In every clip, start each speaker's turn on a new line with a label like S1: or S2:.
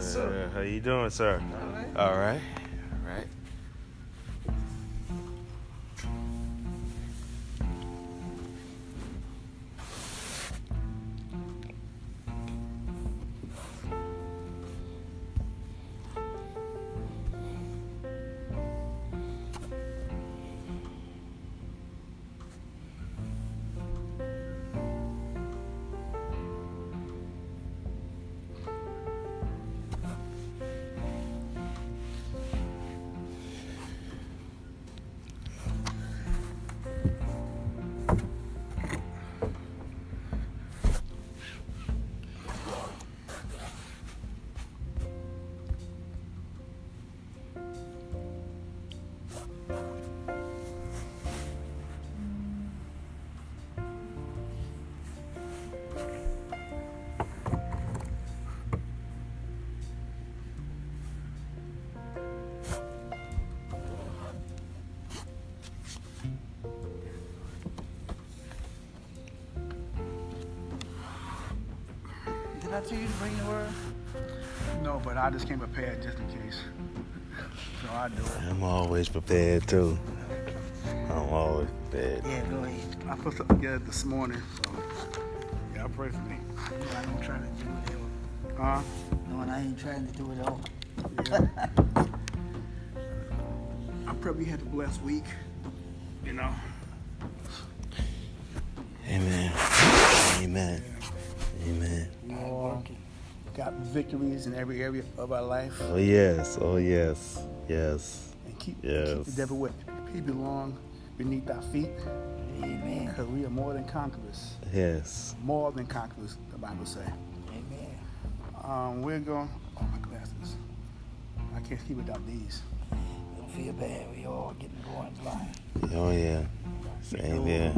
S1: doing? Uh, how you doing, sir?
S2: All right.
S1: All right.
S3: No, but I just came prepared just in case. So I do it.
S1: I'm always prepared too. I'm always prepared.
S2: Yeah, go ahead.
S3: I put something together this morning, so yeah, pray for me.
S2: You know, I don't try to do it all.
S3: Huh?
S2: No, and I ain't trying to do it all.
S3: Yeah. I probably had a blessed week. You know.
S1: Amen. Amen. Amen.
S3: We all got victories in every area of our life.
S1: Oh yes. Oh yes. Yes.
S3: And keep,
S1: Yes.
S3: keep the devil with. He belong beneath our feet
S2: Amen.
S3: because we are more than conquerors.
S1: Yes.
S3: More than conquerors, the Bible say.
S2: Amen.
S3: Um, we're going. Oh, my glasses. I can't see without these.
S2: Don't feel bad. We all getting going blind.
S1: Oh yeah. Same here.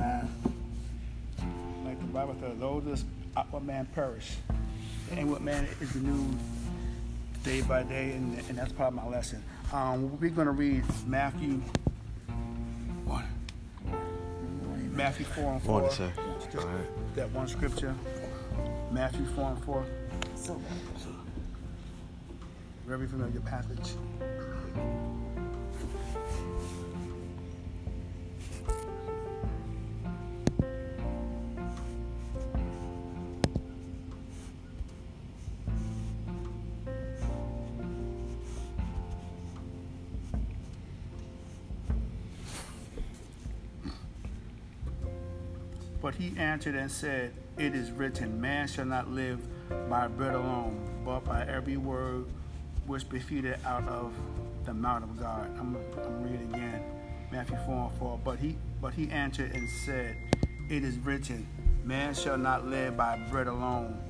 S3: Like the Bible says, those that outward man perish. The what man is renewed day by day, and, and that's part of my lesson. Um, we're going to read Matthew 1. Matthew 4 and 4.
S1: Morning, sir.
S3: Just
S1: All right.
S3: That one scripture. Matthew 4 and 4.
S2: so, so
S3: Very familiar passage. But he answered and said, It is written, Man shall not live by bread alone, but by every word which proceeded out of the mouth of God. I'm, I'm reading again, Matthew 4 and 4. But he, but he answered and said, It is written, Man shall not live by bread alone,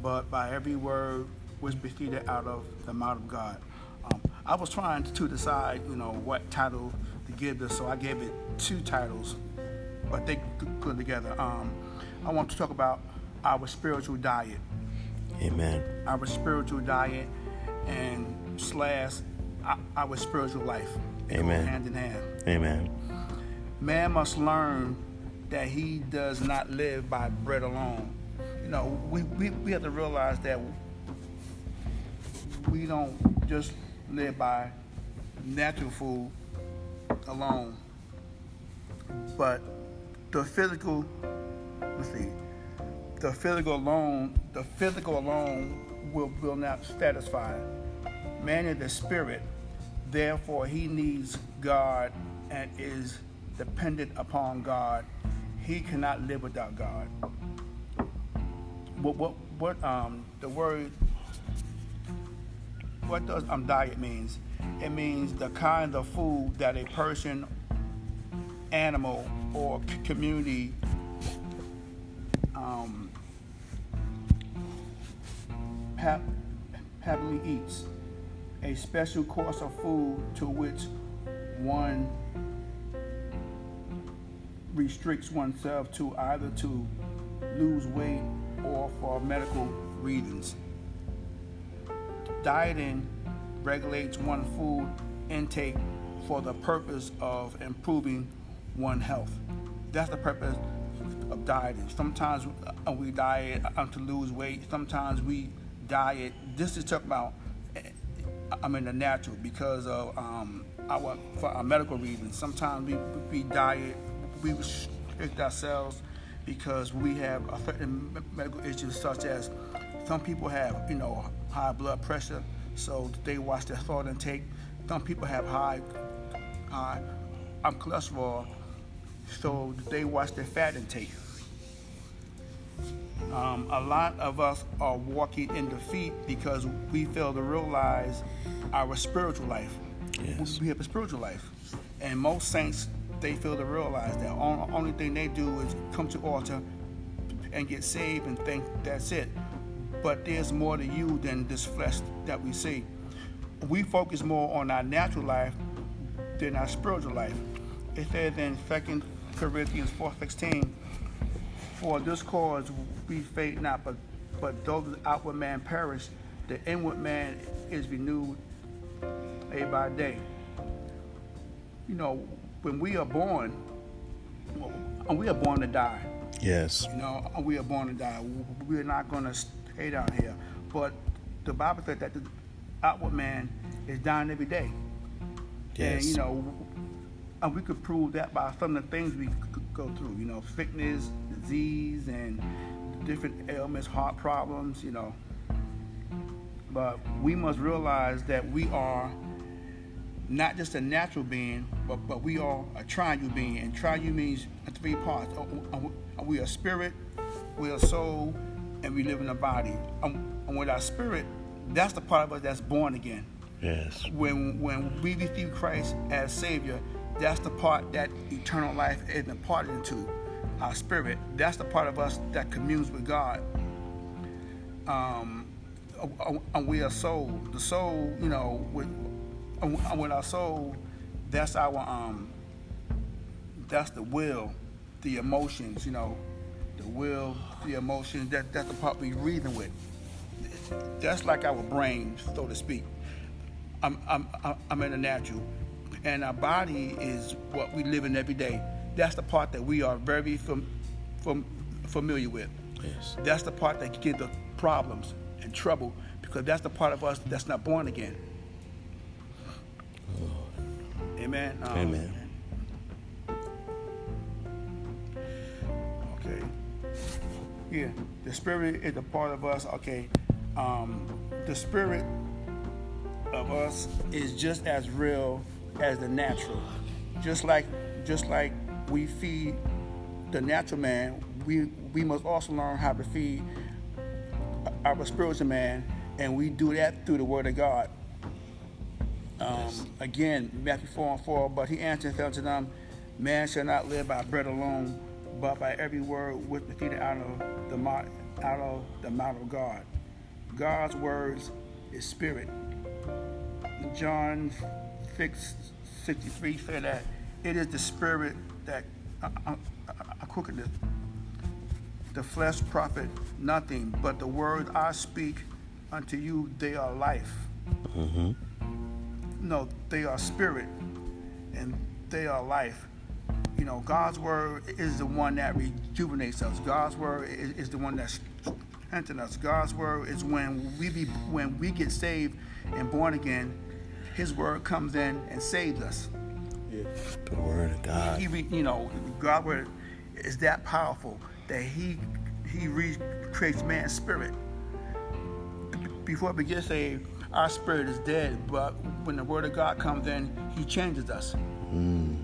S3: but by every word which proceeded out of the mouth of God. Um, I was trying to decide, you know, what title to give this, so I gave it two titles but they could put together. Um, I want to talk about our spiritual diet,
S1: Amen.
S3: our spiritual diet, and slash our- our spiritual life. They
S1: Amen.
S3: Hand in hand.
S1: Amen.
S3: Man must learn that he does not live by bread alone. You know, we, we, we have to realize that we don't just live by natural food alone, but the physical, let's see, the physical alone, the physical alone will, will not satisfy. Man is the spirit, therefore he needs God and is dependent upon God. He cannot live without God. What what what um the word what does um diet means? It means the kind of food that a person, animal, or community um, hap- happily eats. A special course of food to which one restricts oneself to either to lose weight or for medical reasons. Dieting regulates one food intake for the purpose of improving one health. That's the purpose of dieting. Sometimes uh, we diet uh, to lose weight. Sometimes we diet. This is talking about I'm in the natural because of um, our for our medical reasons. Sometimes we we diet, we restrict ourselves because we have a certain medical issues such as some people have you know high blood pressure, so they watch their thought intake. Some people have high high um, cholesterol, so they watch their fat intake. Um, a lot of us are walking in defeat because we fail to realize our spiritual life.
S1: Yes.
S3: We have a spiritual life, and most saints they fail to realize that only, only thing they do is come to altar and get saved and think that's it. But there's more to you than this flesh that we see. We focus more on our natural life than our spiritual life. It says in 2 Corinthians 4:16, "For this cause we faint not, but but though the outward man perish, the inward man is renewed day by day." You know, when we are born, we are born to die.
S1: Yes.
S3: You know, we are born to die. We're not going to stay down here. But the Bible said that the outward man is dying every day.
S1: Yes.
S3: And, you know, and we could prove that by some of the things we go through, you know, sickness, disease, and different ailments, heart problems, you know. But we must realize that we are not just a natural being, but, but we are a triune being. And triune means three parts. Uh, uh, We are spirit, we are soul, and we live in a body. And with our spirit, that's the part of us that's born again.
S1: Yes.
S3: When when we receive Christ as Savior, that's the part that eternal life is imparted into our spirit. That's the part of us that communes with God. Um, and we are soul. The soul, you know, with with our soul, that's our um, that's the will, the emotions, you know, the will, the emotions. That that's the part we're reason with. That's like our brain, so to speak. I'm I'm I'm in the natural, and our body is what we live in every day. That's the part that we are very fam, fam, familiar with.
S1: Yes.
S3: That's the part that gives the problems and trouble because that's the part of us that's not born again. Amen. Um,
S1: Amen.
S3: Okay. Yeah, the spirit is a part of us. Okay. Um, the spirit of us is just as real as the natural. Just like just like we feed the natural man, we we must also learn how to feed our spiritual man, and we do that through the Word of God. Um, again, Matthew 4 and 4, but he answered unto them, Man shall not live by bread alone, but by every word which proceeded out of the mouth, out of the mouth of God. God's words is spirit. John 6 63 say that it is the spirit that uh, uh, uh, quickeneth. The flesh profit nothing, but the word I speak unto you, they are life.
S1: Mm-hmm.
S3: No, they are spirit and they are life. You know, God's word is the one that rejuvenates us. God's word is, is the one that strengthens us. God's word is when we be, when we get saved and born again, His word comes in and saves us. Yeah.
S1: The word of God.
S3: He, re- you know, God word is that powerful that He He recreates man's spirit. Before we get saved, our spirit is dead, but when the word of God comes in, He changes us.
S1: Mm.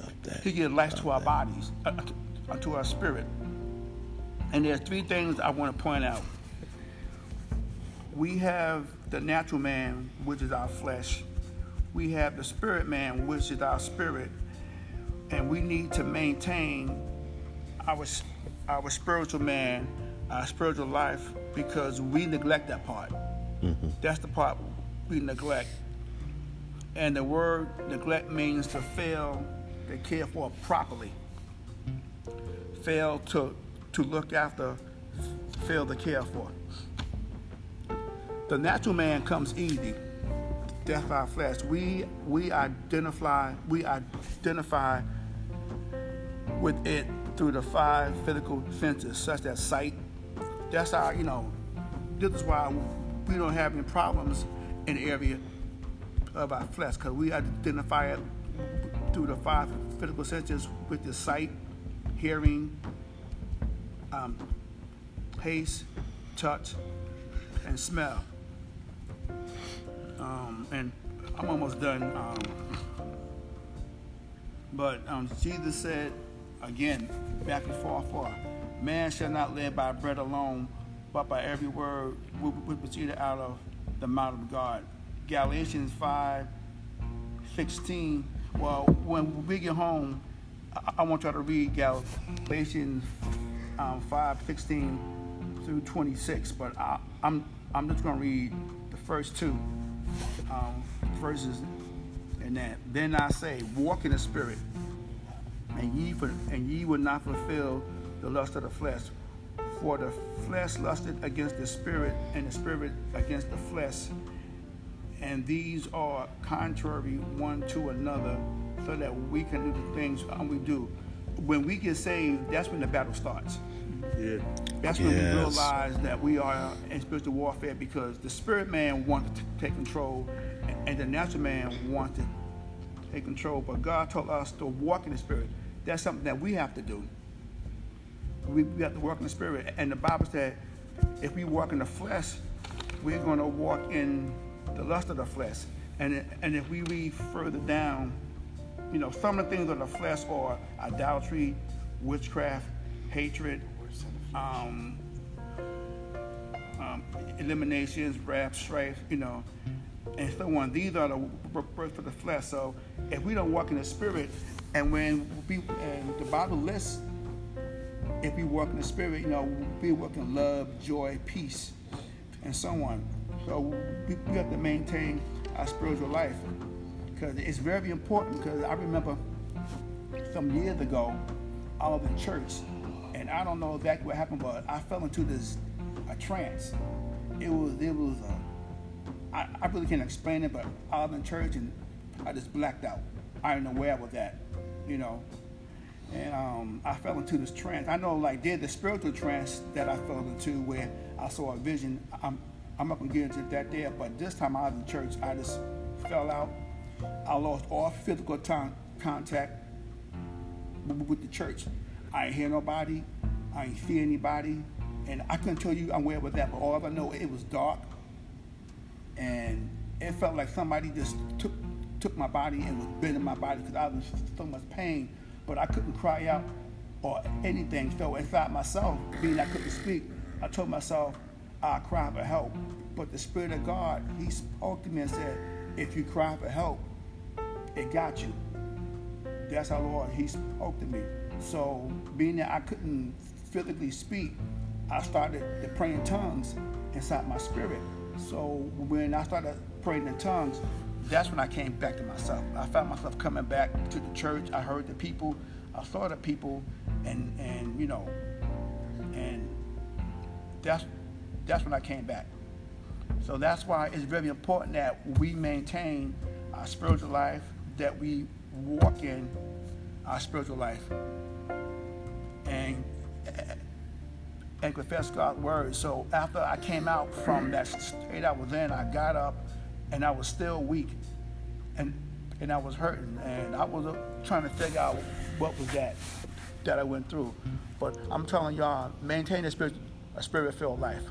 S1: Like that.
S3: He gives life to our
S1: that.
S3: bodies, uh, uh, to our spirit. And there's three things I want to point out. We have the natural man, which is our flesh. We have the spirit man, which is our spirit. And we need to maintain our, our spiritual man, our spiritual life, because we neglect that part.
S1: Mm-hmm.
S3: That's the part we neglect. And the word neglect means to fail to care for properly. Fail to, to look after, fail to care for. The natural man comes easy. Death our flesh. We we identify we identify with it through the five physical senses, such as sight. That's our, you know, this is why we don't have any problems in the area of our flesh because we identify it through the five physical senses with the sight, hearing, um, taste, touch, and smell. Um, and I'm almost done. Um, but um, Jesus said, again, back and forth, for man shall not live by bread alone, but by every word which proceeded out of the mouth of God. Galatians 5 16. Well, when we get home, I, I want y'all to read Galatians um, 5 16 through 26, but I, I'm, I'm just going to read the first two um, verses and that. Then I say, walk in the spirit, and ye for, and ye will not fulfill the lust of the flesh. For the flesh lusted against the spirit, and the spirit against the flesh. And these are contrary one to another, so that we can do the things we do. When we get saved, that's when the battle starts.
S1: Yeah.
S3: That's when we realize that we are in spiritual warfare because the spirit man wants to take control and- and the natural man wants to take control. But God told us to walk in the spirit. That's something that we have to do. We, we have to walk in the spirit. And the Bible said if we walk in the flesh, we're going to walk in the lust of the flesh. And, and if we read further down, you know, some of the things of the flesh are idolatry, witchcraft, hatred, um, um, emulations, wrath, strife, you know, and so on. These are the birth of the flesh. So if we don't walk in the spirit, and when we and the Bible lists, if we walk in the spirit, you know, we walk in love, joy, peace, and so on. So we, we have to maintain our spiritual life because it's very important. Because I remember some years ago, I was in church, I don't know exactly what happened, but I fell into this a trance. It was it was a, I, I really can't explain it, but I was in church and I just blacked out. I didn't know where I was at, you know. And um, I fell into this trance. I know, like, there's the spiritual trance that I fell into where I saw a vision. I'm, I'm not gonna get into that there, but this time I was in church, I just fell out. I lost all physical ton- contact with the church. I ain't hear nobody. I ain't see anybody. And I couldn't tell you I'm where was that, but all I know it was dark. And it felt like somebody just took took my body and was bending my body because I was in so much pain. But I couldn't cry out or anything. So inside myself, being I couldn't speak, I told myself I cry for help. But the Spirit of God, He spoke to me and said, if you cry for help, it got you. That's how Lord He spoke to me. So being that I couldn't physically speak, I started to pray in tongues inside my spirit. So when I started praying in tongues, that's when I came back to myself. I found myself coming back to the church. I heard the people, I saw the people, and and you know, and that's that's when I came back. So that's why it's very important that we maintain our spiritual life, that we walk in our spiritual life, and confess God's word. So after I came out from that state I was in, I got up, and I was still weak, and and I was hurting, and I was uh, trying to figure out what was that that I went through. But I'm telling y'all, maintain a spirit, a spirit-filled life.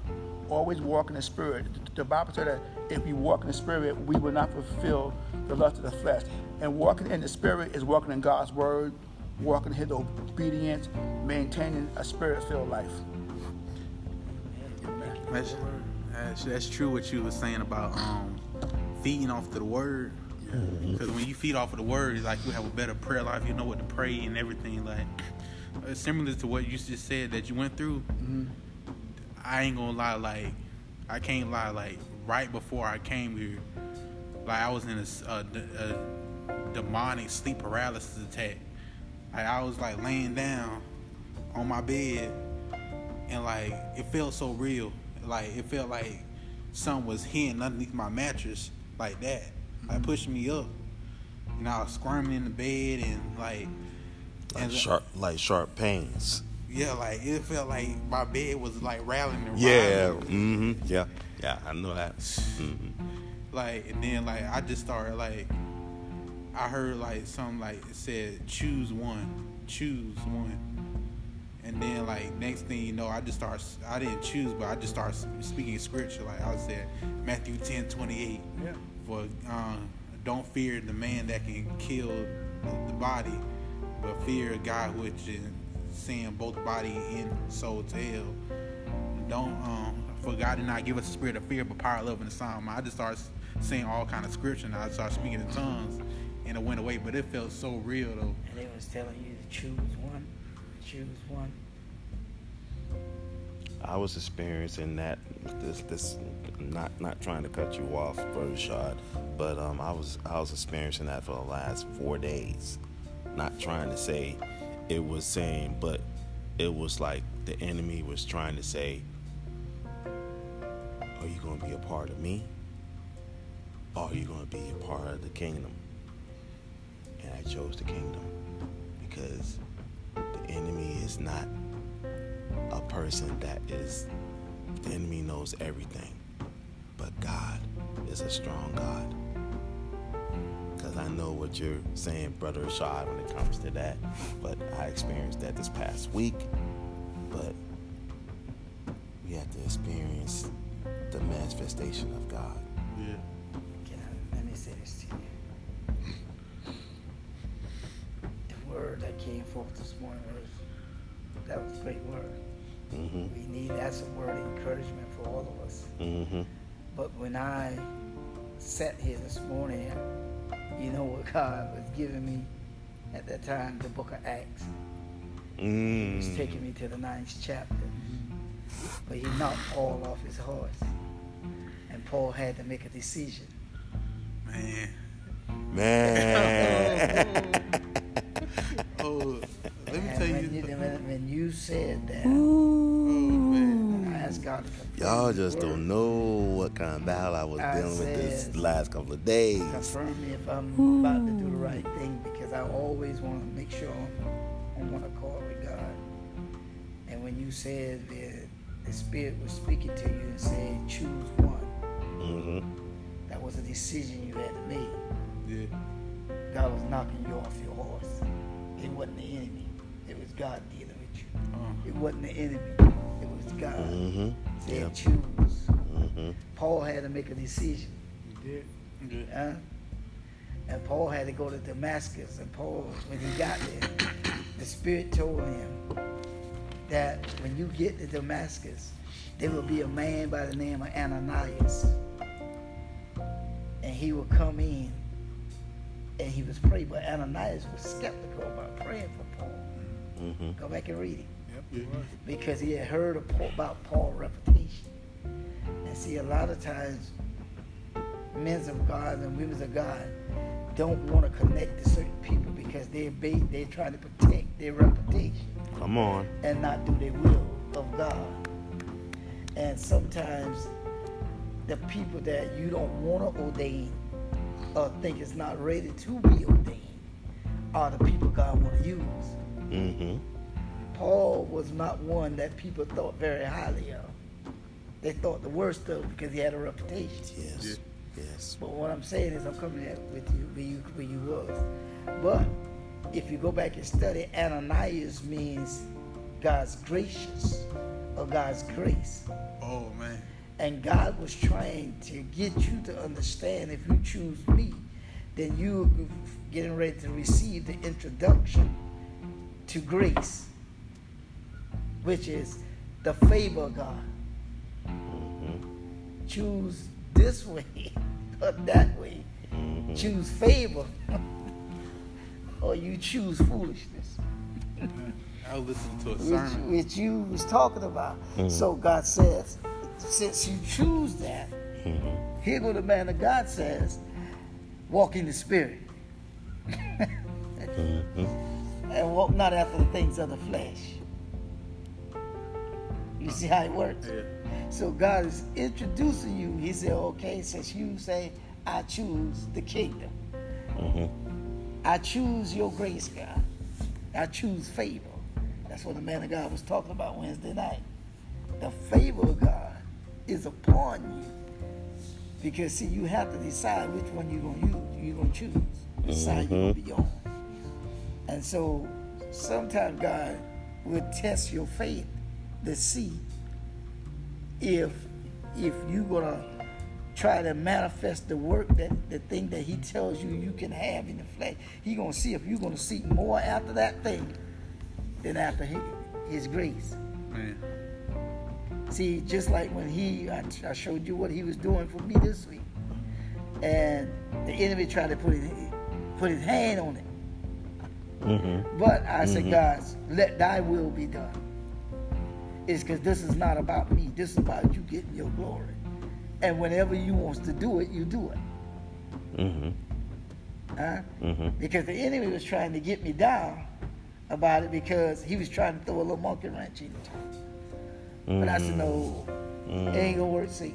S3: Always walk in the spirit. The Bible said that if we walk in the spirit, we will not fulfill the lust of the flesh. And walking in the spirit is walking in God's word, walking in His obedience, maintaining a spirit-filled life.
S4: That's, that's, that's true what you were saying about um, feeding off of the word. Because when you feed off of the word, it's like you have a better prayer life. You know what to pray and everything. Like uh, similar to what you just said that you went through. I ain't gonna lie. Like I can't lie. Like right before I came here, like I was in a demonic sleep paralysis attack. Like I was like laying down on my bed and like it felt so real. Like it felt like something was hitting underneath my mattress like that, like pushing me up. And I was squirming in the bed and like,
S1: Like
S4: and
S1: sharp, like sharp pains.
S4: yeah, like it felt like my bed was like rattling and
S1: Yeah. Mm-hmm. Yeah. Yeah. I know that. Mm-hmm.
S4: like, and then like I just started like, I heard like something like it said choose one, choose one, and then like next thing you know, I just start. I didn't choose, but I just started speaking scripture. Like I said, Matthew 10, 28.
S3: Yeah.
S4: For um, don't fear the man that can kill the body, but fear God which is seeing both body and soul to hell. Don't um, for God did not give us a spirit of fear, but power, love, and a sound. I just started saying all kind of scripture, and I started speaking in tongues, and it went away. But it felt so real though.
S2: And they was telling you to choose one, choose one.
S1: I was experiencing that this this not not trying to cut you off, brother shot, but um, I was I was experiencing that for the last four days. Not trying to say it was saying, but it was like the enemy was trying to say, "Are you going to be a part of me? Or are you going to be a part of the kingdom?" And I chose the kingdom because the enemy is not a person that is the enemy knows everything but god is a strong god. Because i know what you're saying brother Rashad, when it comes to that but i experienced that this past week. But we have to experience the manifestation of god.
S4: Yeah.
S2: Can I, let me say this to you. The word that came forth this morning was that was a great word.
S1: mm-hmm
S2: We need that's a word of encouragement for all of us.
S1: mm-hmm
S2: But when I sat here this morning, you know what God was giving me at that time? The book of Acts. He was
S1: mm.
S2: taking me to the ninth chapter. But he knocked Paul off his horse. And Paul had to make a decision.
S4: Man.
S1: man
S4: you
S2: said that,
S4: Oh man.
S2: I asked God to confirm
S1: Y'all just
S2: word.
S1: don't know what kind of battle I was
S2: I
S1: dealing with this last couple of days.
S2: confirm me if I'm about to do the right thing because I always want to make sure I'm on one accord with God. And when you said that the Spirit was speaking to you and said, choose one,
S1: Mm-hmm.
S2: that was a decision you had to make.
S4: Yeah.
S2: God was knocking you off your horse. It wasn't the enemy. It was God dealing with you. It wasn't the enemy. It was God.
S1: Mm-hmm.
S2: Said
S1: Yep.
S2: choose.
S1: Mm-hmm.
S2: Paul had to make a decision.
S3: You did.
S4: yeah.
S2: Huh? And Paul had to go to Damascus. And Paul, when he got there, the Spirit told him that when you get to Damascus, there will be a man by the name of Ananias. And he will come in and he was praying. But Ananias was skeptical about praying for Paul.
S1: Mm-hmm.
S2: Go back and read it.
S3: Yep.
S4: Yeah.
S3: it was.
S2: Because he had heard about Paul's reputation. And see, a lot of times, men of God and women of God don't want to connect to certain people because they're ba- they're trying to protect their reputation
S1: Come on.
S2: and not do their will of God. And sometimes the people that you don't want to ordain or think is not ready to be ordained are the people God want to use.
S1: Mm-hmm.
S2: Paul was not one that people thought very highly of. They thought the worst of because he had a reputation.
S1: Yes. Yes.
S2: But what I'm saying is I'm coming at with you where you where you was. But if you go back and study, Ananias means God's gracious or God's grace.
S4: Oh man.
S2: And God was trying to get you to understand if you choose me, then you getting ready to receive the introduction to grace, which is the favor of God.
S1: Mm-hmm.
S2: Choose this way or that way.
S1: Mm-hmm.
S2: Choose favor or you choose foolishness,
S4: I was listening to a sermon.
S2: which you was talking about. So God says, since you choose that,
S1: Mm-hmm.
S2: here go the man of God says, walk in the spirit.
S1: Mm-hmm.
S2: and walk not after the things of the flesh. You see how it works?
S4: Yeah.
S2: So God is introducing you. He said, okay, since you say, I choose the kingdom.
S1: Mm-hmm.
S2: I choose your grace, God. I choose favor. That's what the man of God was talking about Wednesday night. The favor of God is upon you. Because see, you have to decide which one you're gonna use. You're gonna choose. Which side you're gonna be on. And so, sometimes God will test your faith to see if if you're gonna try to manifest the work that the thing that He tells you you can have in the flesh. He gonna see if you're gonna seek more after that thing than after His, his grace.
S4: Man.
S2: See, just like when he, I, I showed you what he was doing for me this week, and the enemy tried to put his, put his hand on it.
S1: Mm-hmm.
S2: But I said, God, let thy will be done. It's because this is not about me. This is about you getting your glory. And whenever you wants to do it, you do it.
S1: Mm-hmm.
S2: Huh?
S1: Mm-hmm.
S2: Because the enemy was trying to get me down about it because he was trying to throw a little monkey wrench in it. But I said, no, it ain't gonna work, see.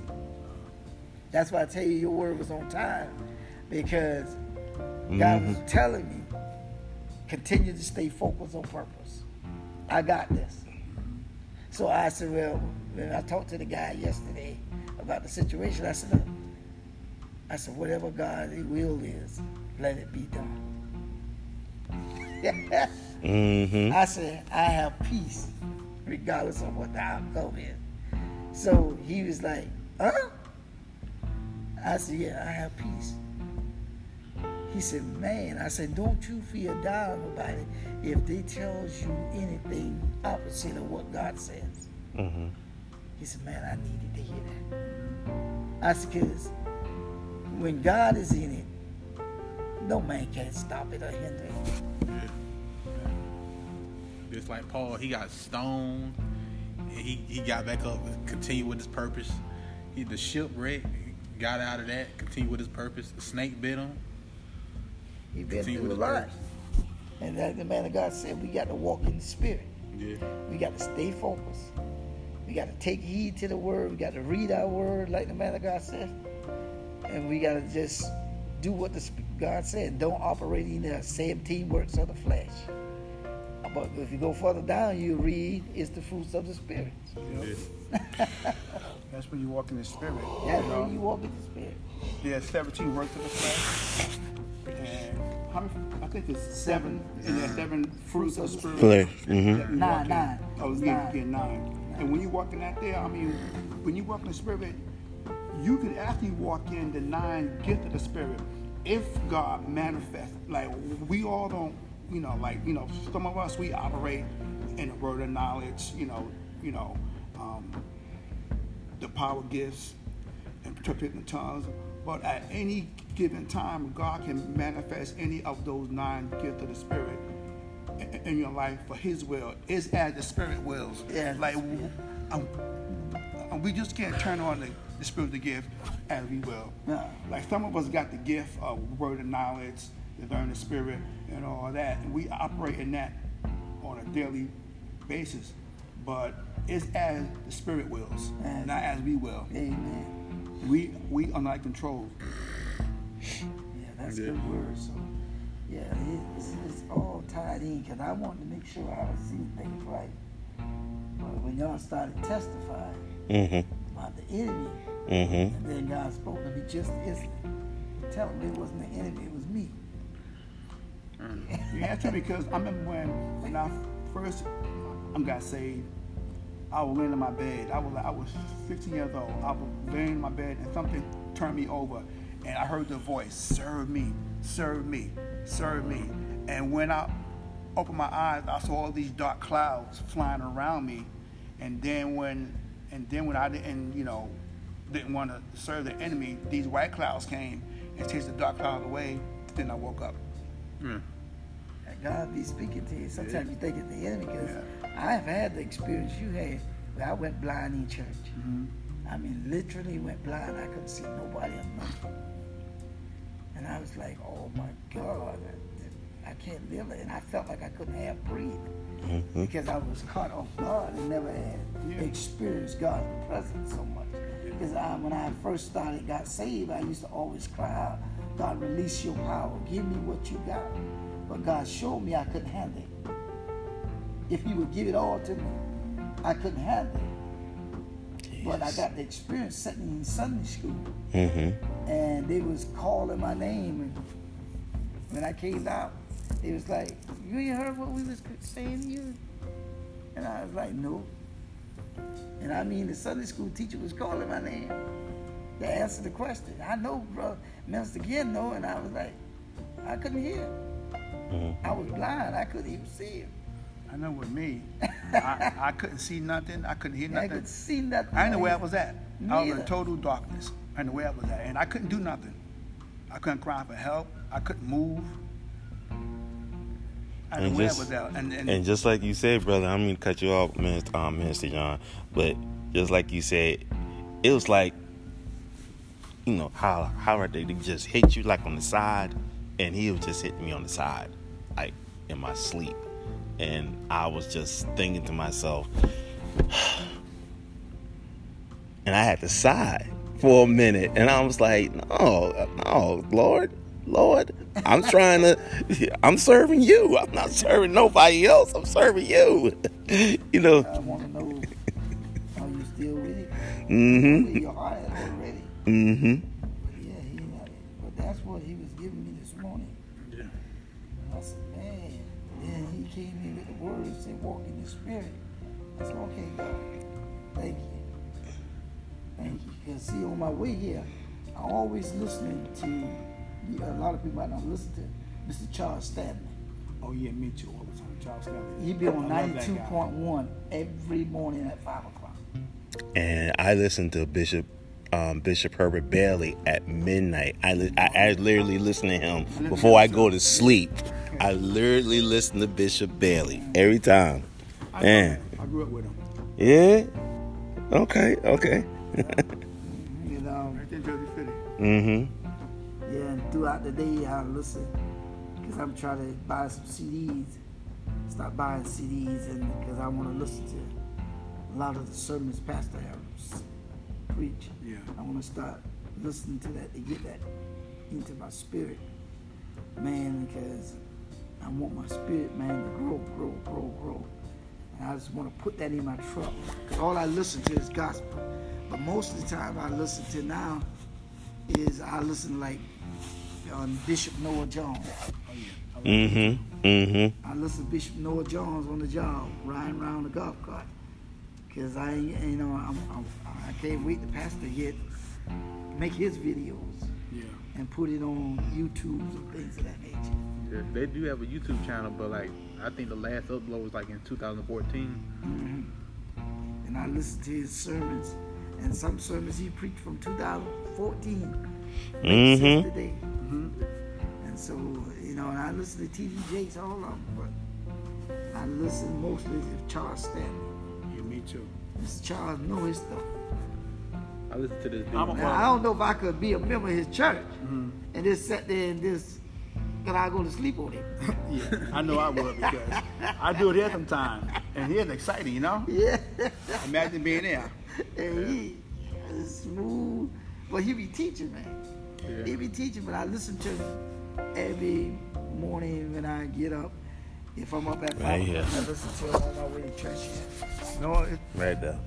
S2: That's why I tell you your word was on time. Because God was telling me, continue to stay focused on purpose. I got this. So I said, well, when I talked to the guy yesterday about the situation, I said, look, I said, whatever God's will is, let it be done.
S1: Mm-hmm.
S2: I said, I have peace regardless of what the outcome is. So he was like, huh? I said, yeah, I have peace. He said, man, I said, don't you feel down about it if they tells you anything opposite of what God says.
S1: Mm-hmm.
S2: He said, man, I needed to hear that. I said, because when God is in it, no man can stop it or hinder it.
S4: Just like Paul, he got stoned. He, he got back up and continued with his purpose. He the shipwreck, got out of that, continued with his purpose. The snake bit him.
S2: He been
S4: Continue
S2: through a
S4: with
S2: lot. And that the man of God said we got to walk in the spirit.
S4: Yeah.
S2: We got to stay focused. We got to take heed to the word. We got to read our word like the man of God said. And we got to just do what the God said. Don't operate in the 17 works of the flesh. But if you go further down, you read it's the fruits of the spirit.
S4: Yeah.
S3: That's when you walk in the spirit.
S2: That's
S3: you know?
S2: when you walk in the spirit.
S3: Yeah, 17 works of the flesh. And how many, I think it's seven. And there's seven fruits of the spirit.
S1: Flesh. Mm-hmm.
S3: that
S2: Nine,
S3: walk in.
S2: nine.
S3: Oh,
S2: It's
S3: yeah,
S2: nine.
S3: And when you walk in that there, I mean, when you walk in the spirit, you can actually walk in the nine gifts of the spirit if God manifests. Like we all don't, you know, like you know, some of us we operate in the word of knowledge, you know, you know, um, the power gifts and interpreting tongues. But at any given time, God can manifest any of those nine gifts of the spirit in- in your life for His will. It's as the Spirit wills.
S2: Yes.
S3: Like um, um, we just can't turn on the, the Spirit to give as we will.
S2: No.
S3: Like some of us got the gift of word of knowledge, the learn the Spirit, and all that, and we operate in that on a daily basis. But it's as the Spirit wills,
S2: Yes.
S3: not as we will.
S2: Amen.
S3: We we are not controlled.
S2: Yeah, that's
S4: Yeah.
S2: good word. So, yeah, it, it's, it's all tied in because I wanted to make sure I was seeing things right. But when y'all started testifying
S1: Mm-hmm.
S2: about the enemy,
S1: Mm-hmm.
S2: and then God spoke to me just instantly, tell me it wasn't the enemy, it was me.
S3: Yeah, true. Because I remember when when I first um, got saved, I was laying in my bed. I was I was 15 years old. I was laying in my bed, and something turned me over, and I heard the voice, "Serve me, serve me, serve me." And when I opened my eyes, I saw all these dark clouds flying around me, and then when and then when I didn't, you know, didn't want to serve the enemy, these white clouds came and chased the dark clouds away. Then I woke up.
S4: Mm.
S2: And God be speaking to you. Sometimes you think it's the enemy because I've had the experience you had where I went blind in church. I mean, literally went blind. I couldn't see nobody or nothing. And I was like, oh my God, I, I can't live it. And I felt like I couldn't have breathe because I was caught off guard and never had
S3: Yeah.
S2: experienced God's presence so much. Because I, when I first started, got saved, I used to always cry out, God, release your power. Give me what you got. But God showed me I couldn't handle it. If He would give it all to me, I couldn't handle it. but I got the experience sitting in Sunday school,
S1: Mm-hmm.
S2: And they was calling my name, and when I came out, they was like, "You ain't heard what we was saying to you?" And I was like, "No." And I mean, the Sunday school teacher was calling my name to answer the question. I know, bro, Minister again, no, and I was like, I couldn't hear. Mm-hmm. I was blind. I couldn't even see him.
S3: I know with me, I, I couldn't see nothing. I couldn't hear nothing.
S2: I
S3: nothing.
S2: could see nothing.
S3: I didn't know where I was at. I was in total darkness. I didn't where I was at. And I couldn't do nothing. I couldn't cry for help. I couldn't move. I
S1: And just-.
S3: And, and,
S1: And just like you said, brother, I'm gonna cut you off, Minister, um, Minister John. But just like you said, it was like, you know, how how they just hit you like on the side, and he was just hitting me on the side, like in my sleep, and I was just thinking to myself, and I had to sigh for a minute, and I was like, no, no, Lord, Lord, I'm trying to, I'm serving you. I'm not serving nobody else. I'm serving you. you know.
S2: I want to know, are you still with it?
S1: Mm-hmm.
S2: Where your heart already?
S1: Mm-hmm.
S2: See, on my way here, I always listening to, a lot of people might not listen to Mr. Charles Stanley.
S3: oh, yeah, me too. All the time. Charles Stanley.
S2: He be on
S3: I love that guy.
S2: 92.1 every morning at 5 o'clock.
S1: And I listen to Bishop um, Bishop Herbert Bailey at midnight. I, li- I, I literally listen to him before I go to sleep. I literally listen to Bishop Bailey every time.
S3: I,
S1: Man.
S3: I grew up with him.
S1: Yeah. Okay. Okay. mm-hmm.
S2: yeah, and throughout the day I listen because I'm trying to buy some CDs. Stop buying CDs and because I want to listen to a lot of the sermons Pastor Harris preach.
S3: Yeah.
S2: I want to start listening to that to get that into my spirit, man, because I want my spirit, man, to grow, grow, grow, grow. And I just want to put that in my truck. 'Cause all I listen to is gospel. But most of the time I listen to now is I listen like um, Bishop Noah Jones.
S3: Oh. I
S1: Mm-hmm. Mm-hmm.
S2: I listen to Bishop Noah Jones on the job, riding around the golf cart. Cause I, ain't- you know, I'm, I'm, I can't wait the pastor get make his videos
S3: Yeah.
S2: and put it on YouTube and things of that nature.
S4: Yeah, They do have a YouTube channel, but like I think the last upload was like in 2014. Mhm.
S2: And I listen to his sermons, and some sermons he preached from 2014
S1: Mhm.
S2: today. And so, you know, and I listen to T.D. Jakes, all of them, but I listen mostly to Charles Stanley.
S3: Yeah, me too.
S2: This Charles know his stuff.
S4: I listen to this dude.
S3: I'm
S2: Now, I don't know if I could be a member of his church and just sit there and just, can I go to sleep on him?
S3: Yeah, I know I would because I do it here sometimes, and here's exciting, you know.
S2: yeah.
S3: Imagine being there.
S2: and he is smooth. But he be teaching, man.
S4: Yeah.
S2: He be teaching, but I listen to him every morning when I get up. If I'm up at five,
S1: Right here.
S2: I listen to him on my way to church. Yeah.
S3: No, it,
S1: Right there.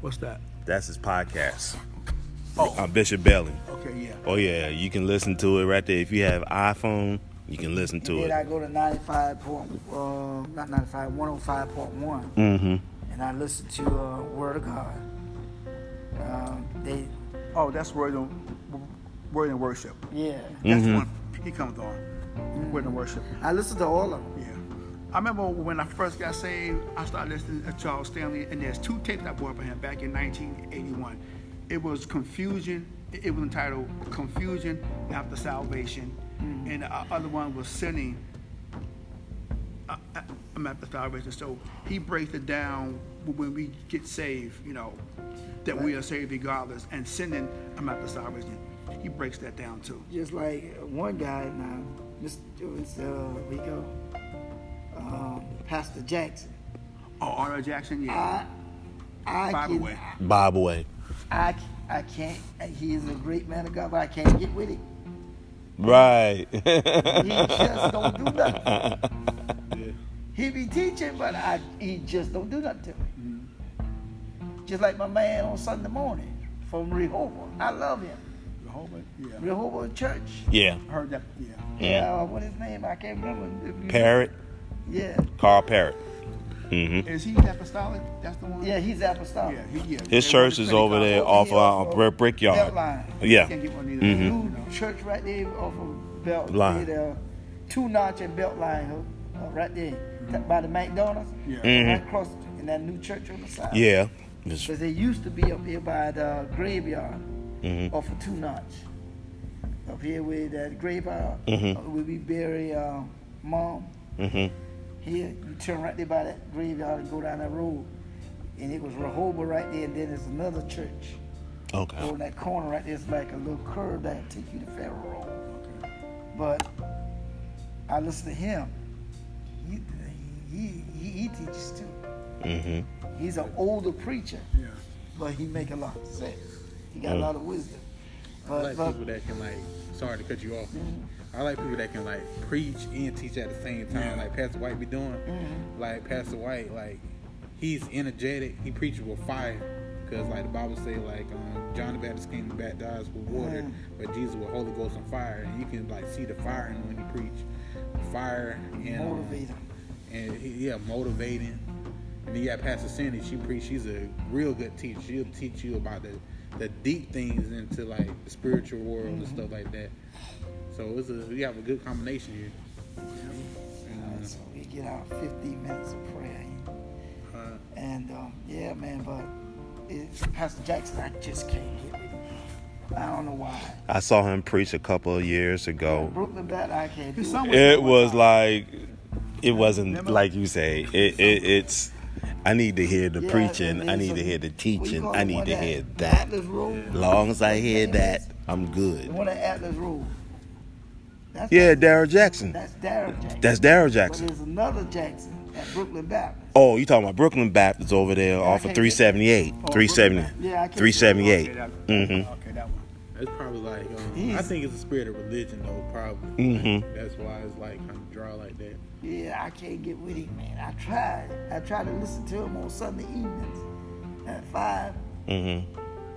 S3: what's that?
S1: That's his podcast.
S3: Oh,
S1: I'm Bishop Bailey.
S3: Okay, yeah.
S1: Oh yeah, you can listen to it right there. If you have iPhone, you can listen to
S2: then I go to 95 point, uh, not 95, 105.1,
S1: Mm-hmm.
S2: and I listen to uh, Word of God. Um, they,
S3: Oh, that's word and word and worship.
S2: yeah.
S3: That's
S1: Mhm.
S3: one he comes on. Word and worship.
S2: I listen to all of them.
S3: Yeah. I remember when I first got saved, I started listening to Charles Stanley, and there's two tapes I bought for him back in 1981. It was Confusion. It it was entitled Confusion After Salvation, and the other one was Sinning. uh, uh, I'm after salvation. So he breaks it down when we get saved, you know, that we are saved regardless, and sinning, I'm after salvation. He breaks that down too.
S2: Just like one guy now, Mr. It was, uh, Rico, um, Pastor Jackson.
S3: Oh, Arnold Jackson, yeah.
S2: I, I
S3: Bible
S2: can,
S3: way.
S1: Bible way.
S2: I, I can't. He is a great man of God, but I can't get with it.
S1: Right.
S2: He just don't do nothing.
S3: Yeah.
S2: He be teaching, but I, he just don't do nothing to me. Just like my man on Sunday morning from Rehoboth. I love him.
S3: Rehoboth, yeah.
S2: Rehoboth Church.
S1: Yeah.
S3: I heard that, yeah.
S2: Yeah, uh, what his name? I can't remember.
S1: Parrot.
S2: Yeah,
S1: Carl Parrot. Mm-hmm.
S3: Is he apostolic? That's the one?
S2: yeah, he's apostolic.
S3: Yeah, he, yeah.
S1: His
S3: They
S1: church is over there off
S2: here
S1: uh, Brick,
S2: of
S1: Brickyard.
S2: Beltline.
S1: Yeah.
S3: Can't get one either.
S1: Mhm.
S2: New church right there off of Belt
S1: Line.
S2: There, two notch and Beltline, uh, right there by the McDonald's.
S3: Yeah.
S1: Mhm.
S2: Right across in that new church on the side.
S1: Yeah.
S2: Because they used to be up here by the graveyard
S1: mhm.
S2: off of two notch. Up here where that graveyard
S1: Mhm.
S2: uh, where we bury uh, mom.
S1: Mhm.
S2: Here, you turn right there by that graveyard and go down that road. And it was Rehoboth right there, and then there's another church.
S1: Okay.
S2: On that corner right there, it's like a little curve that take you to Federal Road. But I listen to him. He, he, he, he teaches too.
S1: Mhm.
S2: He's an older preacher,
S3: Yeah.
S2: but he make a lot of sense. He got
S1: Mm.
S2: a lot of wisdom.
S4: I like
S2: but
S4: people that can like. Sorry to cut you off. I like people that can like preach and teach at the same time,
S3: Yeah.
S4: like Pastor White be doing.
S2: Mhm.
S4: Like Pastor White, like he's energetic. He preaches with fire, cause like the Bible say, like um, John the Baptist came to baptize with water,
S2: Mhm.
S4: but Jesus with Holy Ghost and fire, and you can like see the fire in when he preach, fire and um, and he, yeah, motivating. And then you got Pastor Cindy. She preach. She's a real good teacher. She'll teach you about the the deep things into like the spiritual world and stuff like that. So it's a we have a good combination here.
S2: Uh, so we get our 15 minutes of prayer.
S4: Uh,
S2: And um, yeah, man, but it, Pastor Jackson, I just can't get with him. I don't know why.
S1: I saw him preach a couple of years ago.
S2: Brooklyn that I can't do. It.
S1: It was like, it wasn't
S3: Remember?
S1: like you say. It, it it's. I need to hear the
S2: Yeah,
S1: preaching. I
S2: there's
S1: need to hear the teaching. I need to hear that.
S2: Atlas Road.
S1: As long as I hear that, I'm
S2: The
S1: good.
S2: one at Atlas Road. That's
S1: Yeah, Daryl Jackson.
S2: That's Darren Jackson.
S1: That's Daryl
S2: But
S1: Jackson.
S2: there's another Jackson at Brooklyn Baptist.
S1: Oh, you talking about Brooklyn Baptist over there off of
S2: can't
S1: 378.
S2: Oh,
S1: 370.
S2: Yeah, I can't-
S1: 378.
S3: Okay, that,
S1: Mhm.
S3: okay, that one.
S4: it's probably like um, I think it's a spirit of religion though. Probably.
S1: Mhm.
S4: That's why it's like kind of dry like that.
S2: Yeah, I can't get with him, man. I tried. I tried to listen to him on Sunday evenings at five,
S1: Mhm.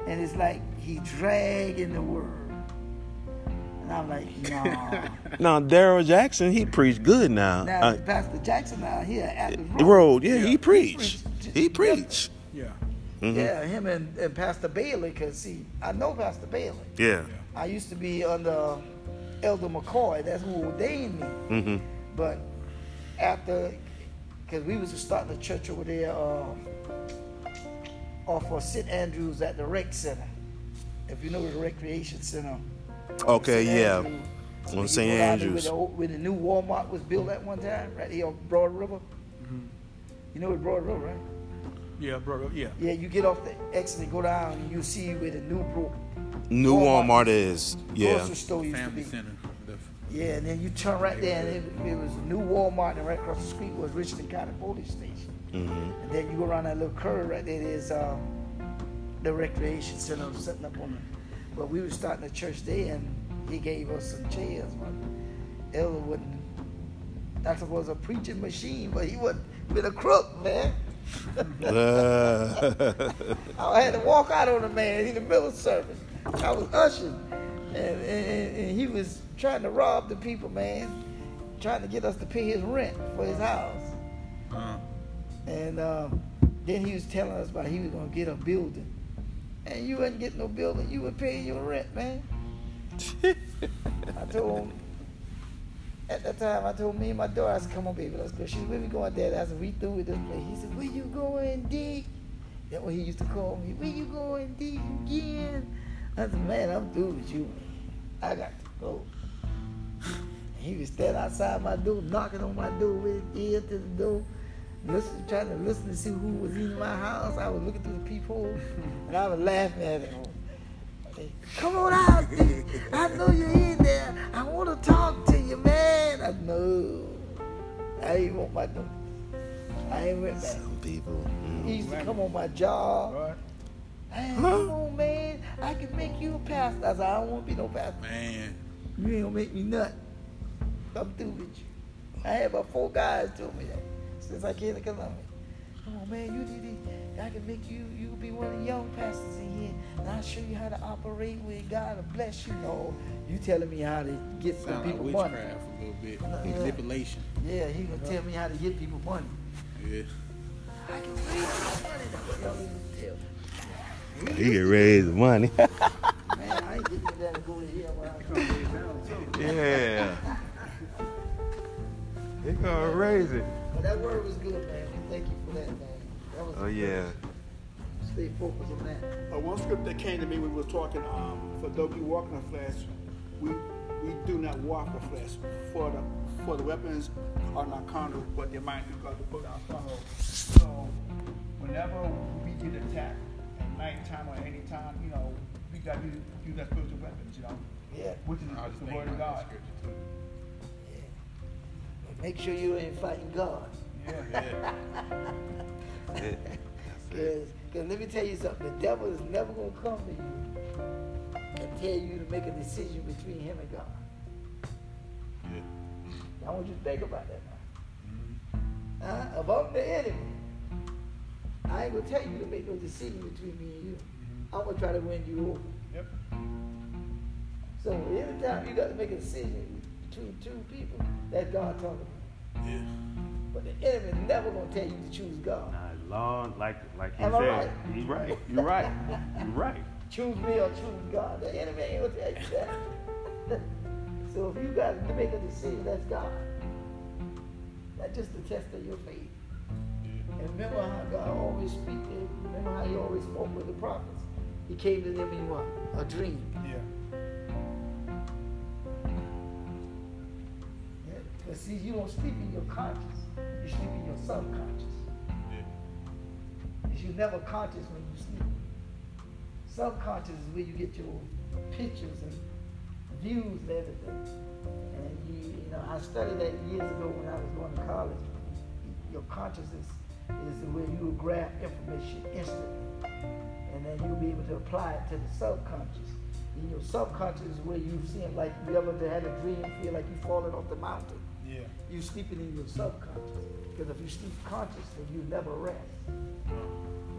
S2: and it's like he dragging the word. And I'm like, nah.
S1: Now Daryl Jackson, he preached good now.
S2: now,
S1: Uh,
S2: Pastor Jackson out here at the
S1: the road, yeah, he
S3: Yeah.
S1: preached.
S2: preached.
S1: He preached.
S3: Yeah.
S1: Mhm.
S2: Yeah, him and, and Pastor Bailey, because see, I know Pastor Bailey.
S1: Yeah.
S2: I used to be under Elder McCoy. That's who ordained me.
S1: Mhm.
S2: But after, because we was starting a church over there um, off of St. Andrews at the rec center. If you know the recreation center.
S1: Okay,
S2: St.
S1: yeah.
S2: Andrews.
S1: On
S2: You
S1: St.
S2: go down there
S1: Andrews.
S2: Where the, where the new Walmart was built at one time, right here on Broad River. You know what Broad River, right?
S3: Yeah, bro. Yeah.
S2: Yeah, you get off the exit and go down, and you see where the new bro-
S1: New
S2: Walmart.
S1: Walmart is. Yeah.
S2: grocery store used
S4: Family
S2: to be.
S4: center.
S2: Yeah, and then you turn right there, and it, it was a new Walmart, and right across the street was Richland County Police Station.
S1: Mhm.
S2: And then you go around that little curve right there, there's um, the recreation center setting up on the. But we were starting a church there, and he gave us some chairs. But Elder wasn't. That was a preaching machine, but he wasn't been a crook, man.
S1: Uh,
S2: I had to walk out on the man in the middle of service. I was ushering, and, and, and he was trying to rob the people, man, trying to get us to pay his rent for his house.
S4: uh,
S2: And uh, then he was telling us about he was gonna get a building, and you wasn't getting no building. You were paying your rent, man. I told him at that time. I told me and my daughter, I said, "Come on, baby, let's go." She said, "Where we going, Dad?" I said, "We through with this place." He said, "Where you going, D?" That's what he used to call me. Where you going, D? Again? I said, "Man, I'm through with you. I got to go." He was standing outside my door, knocking on my door with his ear to the door, listen, trying to listen to see who was in my house. I was looking through the peephole, and I was laughing at him. Come on out, D. I know you're in there. I want to talk to you, man. I know. I ain't want my door. I ain't went back.
S1: Some people.
S2: He used to come on my job.
S3: Right.
S2: Hey, come on, man. I can make you a pastor. I said, I don't want to be no pastor.
S4: man,
S2: You ain't gonna make me nut. I'm through with you. I had about four guys tell me that since I came to Columbia. Come on, man, you did it. I can make you you be one of the young pastors in here, and I'll show you how to operate with God will bless you. No, you telling me how to get some
S4: Sound like
S2: people money.
S4: witchcraft a little bit.
S2: Yeah.
S4: Manipulation.
S2: Yeah, he gonna tell me how to get people money.
S4: Yeah.
S2: I can the money.
S1: He can raise the money.
S2: Man, I ain't getting that to go to hell when I come.
S1: yeah. He gonna raise it.
S2: But that word was good, man. Thank you for that, man. That was
S1: Oh yeah.
S2: Stay focused on that.
S3: Uh, one script that came to me, we were talking, um, for those you walk in the flesh, we, we do not walk the flesh. For the, for the weapons are not carnal, but they might be God to put our stronghold. So, whenever we get attacked at nighttime or any time, you know, we got to use that spiritual weapons, you know,
S2: Yeah.
S3: which is
S4: I was
S3: the word of God.
S4: that scripture too.
S2: yeah. But make sure you ain't fighting God.
S3: Yeah.
S2: Because let me tell you something, the devil is never going to come to you and tell you to make a decision between him and God. Yeah. I want you to think about that now. Uh, if I'm the enemy, I ain't to tell you to make no decision between me and you. I'm going to try to win you over.
S3: Yep.
S2: So anytime you got to make a decision between two people, that's God talking.
S4: Yeah.
S2: But the enemy never to tell you to choose God.
S5: Nah, long, like like he
S2: Am
S5: said,
S2: right?
S5: he's right. You're right. You're right.
S2: choose me or choose God. The enemy ain't gonna tell you that. so if you got to make a decision, that's God. That's just the test of your faith. And remember how God always speaks. Remember how He always spoke with the prophets. He came to them in what? A dream.
S3: Yeah.
S2: Yeah. But see, you don't sleep in your conscious. You sleep in your subconscious. Because you're never conscious when you sleep. Subconscious is where you get your pictures and views and everything. And you, you know, I studied that years ago when I was going to college. Your consciousness is where you will grab information instantly. And then you'll be able to apply it to the subconscious. In your subconscious is where you see it like you ever had a dream, feel like you're falling off the mountain.
S3: Yeah.
S2: You're sleeping in your subconscious. Because if you sleep consciously, you never rest.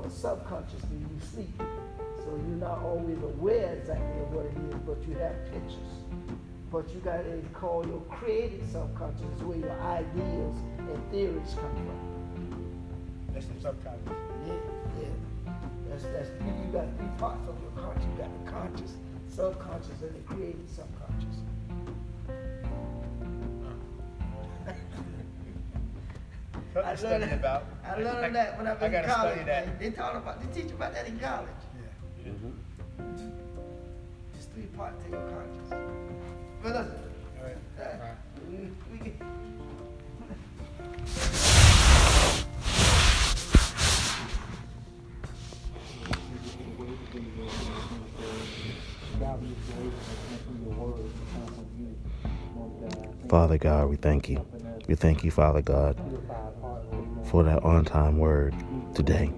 S2: But subconsciously, you sleep. So you're not always aware exactly of what it is, but you have pictures. But you got to call your creative subconscious where your ideas and theories come from.
S3: That's the subconscious.
S2: Yeah, yeah. That's that's you, you got three parts of your conscious. You got the conscious, subconscious, and the creative subconscious.
S3: Something
S2: I
S3: to study
S2: learned,
S3: about.
S2: I learned that when I was
S3: I
S2: in
S3: gotta
S2: college.
S3: study that.
S2: They taught about, they teach about that in college.
S3: Yeah. Mm-hmm.
S2: It's three parts to your conscious. But listen,
S1: Father God, we thank you. We thank you, Father God, for that on time word today.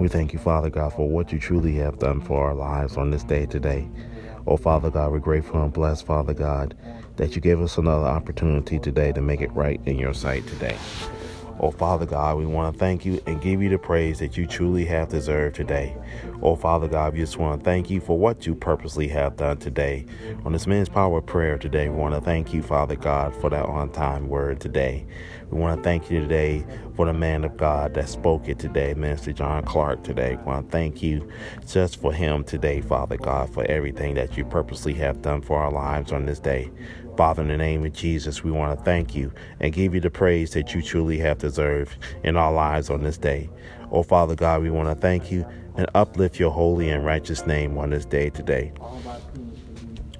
S1: We thank you, Father God, for what you truly have done for our lives on this day today. Oh, Father God, we're grateful and blessed, Father God, that you gave us another opportunity today to make it right in your sight today. Oh, Father God, we want to thank you and give you the praise that you truly have deserved today. Oh, Father God, we just want to thank you for what you purposely have done today. On this men's power prayer today, we want to thank you, Father God, for that on time word today. We want to thank you today for the man of God that spoke it today, Minister John Clark today. We want to thank you just for him today, Father God, for everything that you purposely have done for our lives on this day. Father, in the name of Jesus, we want to thank you and give you the praise that you truly have deserved in our lives on this day. Oh, Father God, we want to thank you and uplift your holy and righteous name on this day today.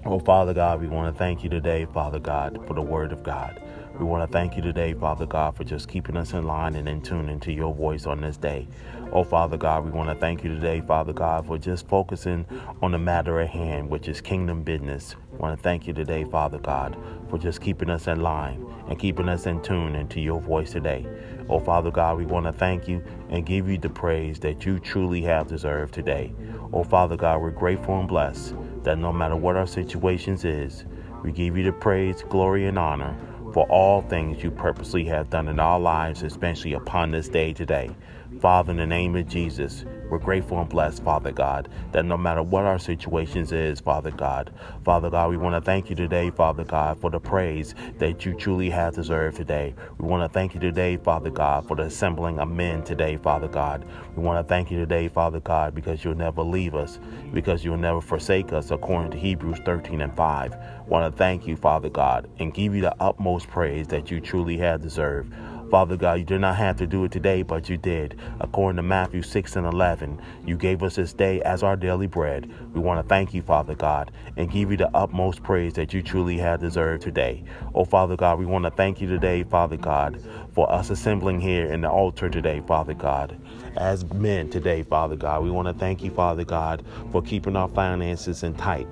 S1: Oh, Father God, we want to thank you today, Father God, for the word of God. We want to thank you today, Father God, for just keeping us in line and in tune into your voice on this day. Oh, Father God, we want to thank you today, Father God, for just focusing on the matter at hand, which is kingdom business. We want to thank you today, Father God, for just keeping us in line and keeping us in tune into your voice today. Oh, Father God, we want to thank you and give you the praise that you truly have deserved today. Oh, Father God, we're grateful and blessed that no matter what our situations is, we give you the praise, glory, and honor for all things you purposely have done in our lives, especially upon this day today. Father, in the name of Jesus, we're grateful and blessed, Father God, that no matter what our situations is, Father God, Father God, we want to thank you today, Father God, for the praise that you truly have deserved today. We want to thank you today, Father God, for the assembling of men today, Father God. We want to thank you today, Father God, because you'll never leave us, because you'll never forsake us, according to Hebrews 13 and 5. Want to thank you, Father God, and give you the utmost praise that you truly have deserved. Father God, you did not have to do it today, but you did. According to Matthew 6 and 11, you gave us this day as our daily bread. We want to thank you, Father God, and give you the utmost praise that you truly have deserved today. Oh, Father God, we want to thank you today, Father God, for us assembling here in the altar today, Father God. As men today, Father God, we want to thank you, Father God, for keeping our finances in tight.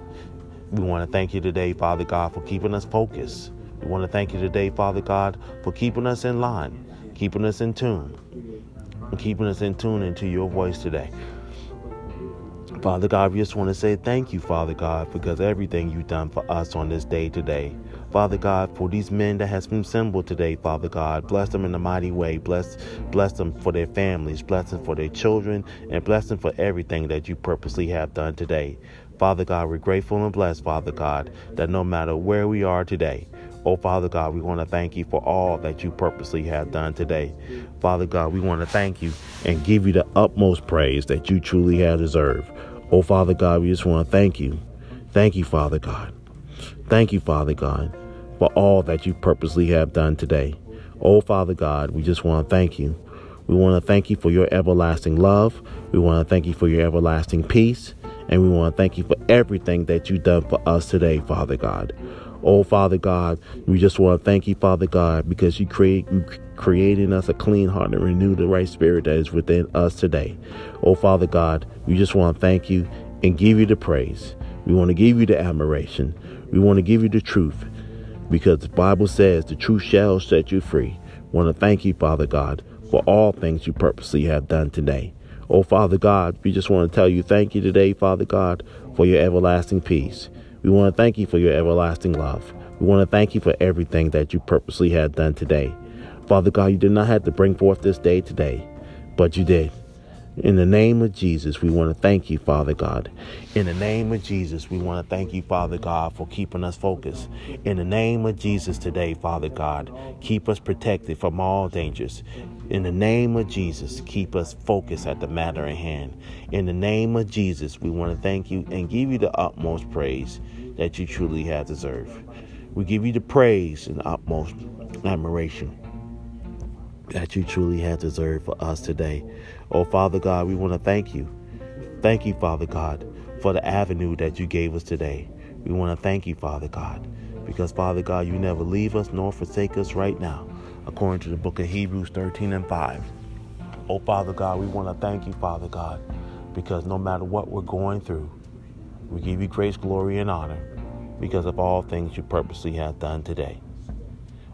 S1: We want to thank you today, Father God, for keeping us focused. We want to thank you today, Father God, for keeping us in line, keeping us in tune, and keeping us in tune into your voice today. Father God, we just want to say thank you, Father God, because everything you've done for us on this day today. Father God, for these men that has been assembled today, Father God, bless them in a mighty way. Bless, bless them for their families, bless them for their children, and bless them for everything that you purposely have done today. Father God, we're grateful and blessed, Father God, that no matter where we are today, Oh, Father God, we want to thank you for all that you purposely have done today. Father God, we want to thank you and give you the utmost praise that you truly have deserved. Oh, Father God, we just want to thank you. Thank you, Father God. Thank you, Father God, for all that you purposely have done today. Oh, Father God, we just want to thank you. We want to thank you for your everlasting love. We want to thank you for your everlasting peace. And we want to thank you for everything that you've done for us today, Father God. Oh, Father God, we just want to thank you, Father God, because you create you creating us a clean heart and renew the right spirit that is within us today. Oh, Father God, we just want to thank you and give you the praise. We want to give you the admiration. We want to give you the truth because the Bible says the truth shall set you free. We want to thank you, Father God, for all things you purposely have done today. Oh, Father God, we just want to tell you thank you today, Father God, for your everlasting peace. We want to thank you for your everlasting love. We want to thank you for everything that you purposely had done today. Father God, you did not have to bring forth this day today, but you did. In the name of Jesus, we want to thank you, Father God. In the name of Jesus, we want to thank you, Father God, for keeping us focused. In the name of Jesus today, Father God, keep us protected from all dangers. In the name of Jesus, keep us focused at the matter at hand. In the name of Jesus, we want to thank you and give you the utmost praise that you truly have deserved. We give you the praise and the utmost admiration that you truly have deserved for us today. Oh, Father God, we want to thank you. Thank you, Father God, for the avenue that you gave us today. We want to thank you, Father God, because, Father God, you never leave us nor forsake us right now, according to the book of Hebrews 13 and 5. Oh, Father God, we want to thank you, Father God, because no matter what we're going through, we give you grace, glory, and honor because of all things you purposely have done today.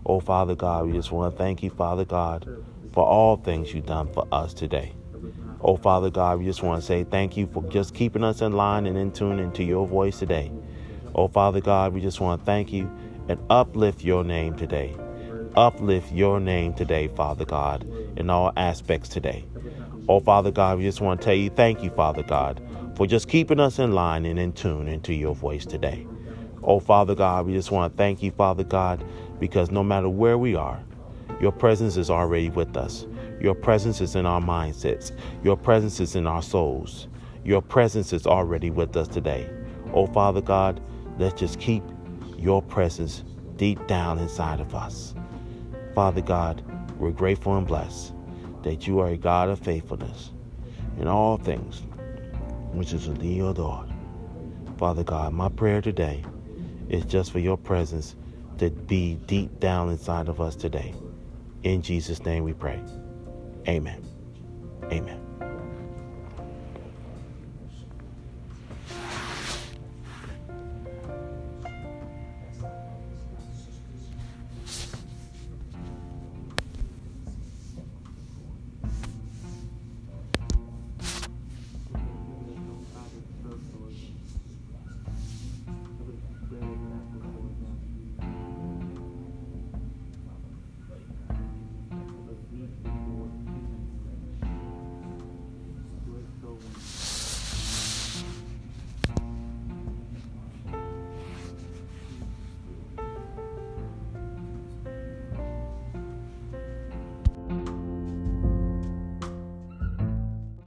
S1: Oh, Father God, we just want to thank you, Father God, for all things you've done for us today. Oh, Father God, we just want to say thank you for just keeping us in line and in tune into your voice today. Oh, Father God, we just want to thank you and uplift your name today. Uplift your name today, Father God, in all aspects today. Oh, Father God, we just want to tell you thank you, Father God, for just keeping us in line and in tune into your voice today. Oh, Father God, we just want to thank you, Father God, because no matter where we are, your presence is already with us. Your presence is in our mindsets. Your presence is in our souls. Your presence is already with us today. Oh, Father God, let's just keep your presence deep down inside of us. Father God, we're grateful and blessed that you are a God of faithfulness in all things, which is in thee adored. Father God, my prayer today is just for your presence to be deep down inside of us today. In Jesus' name we pray. Amen. Amen.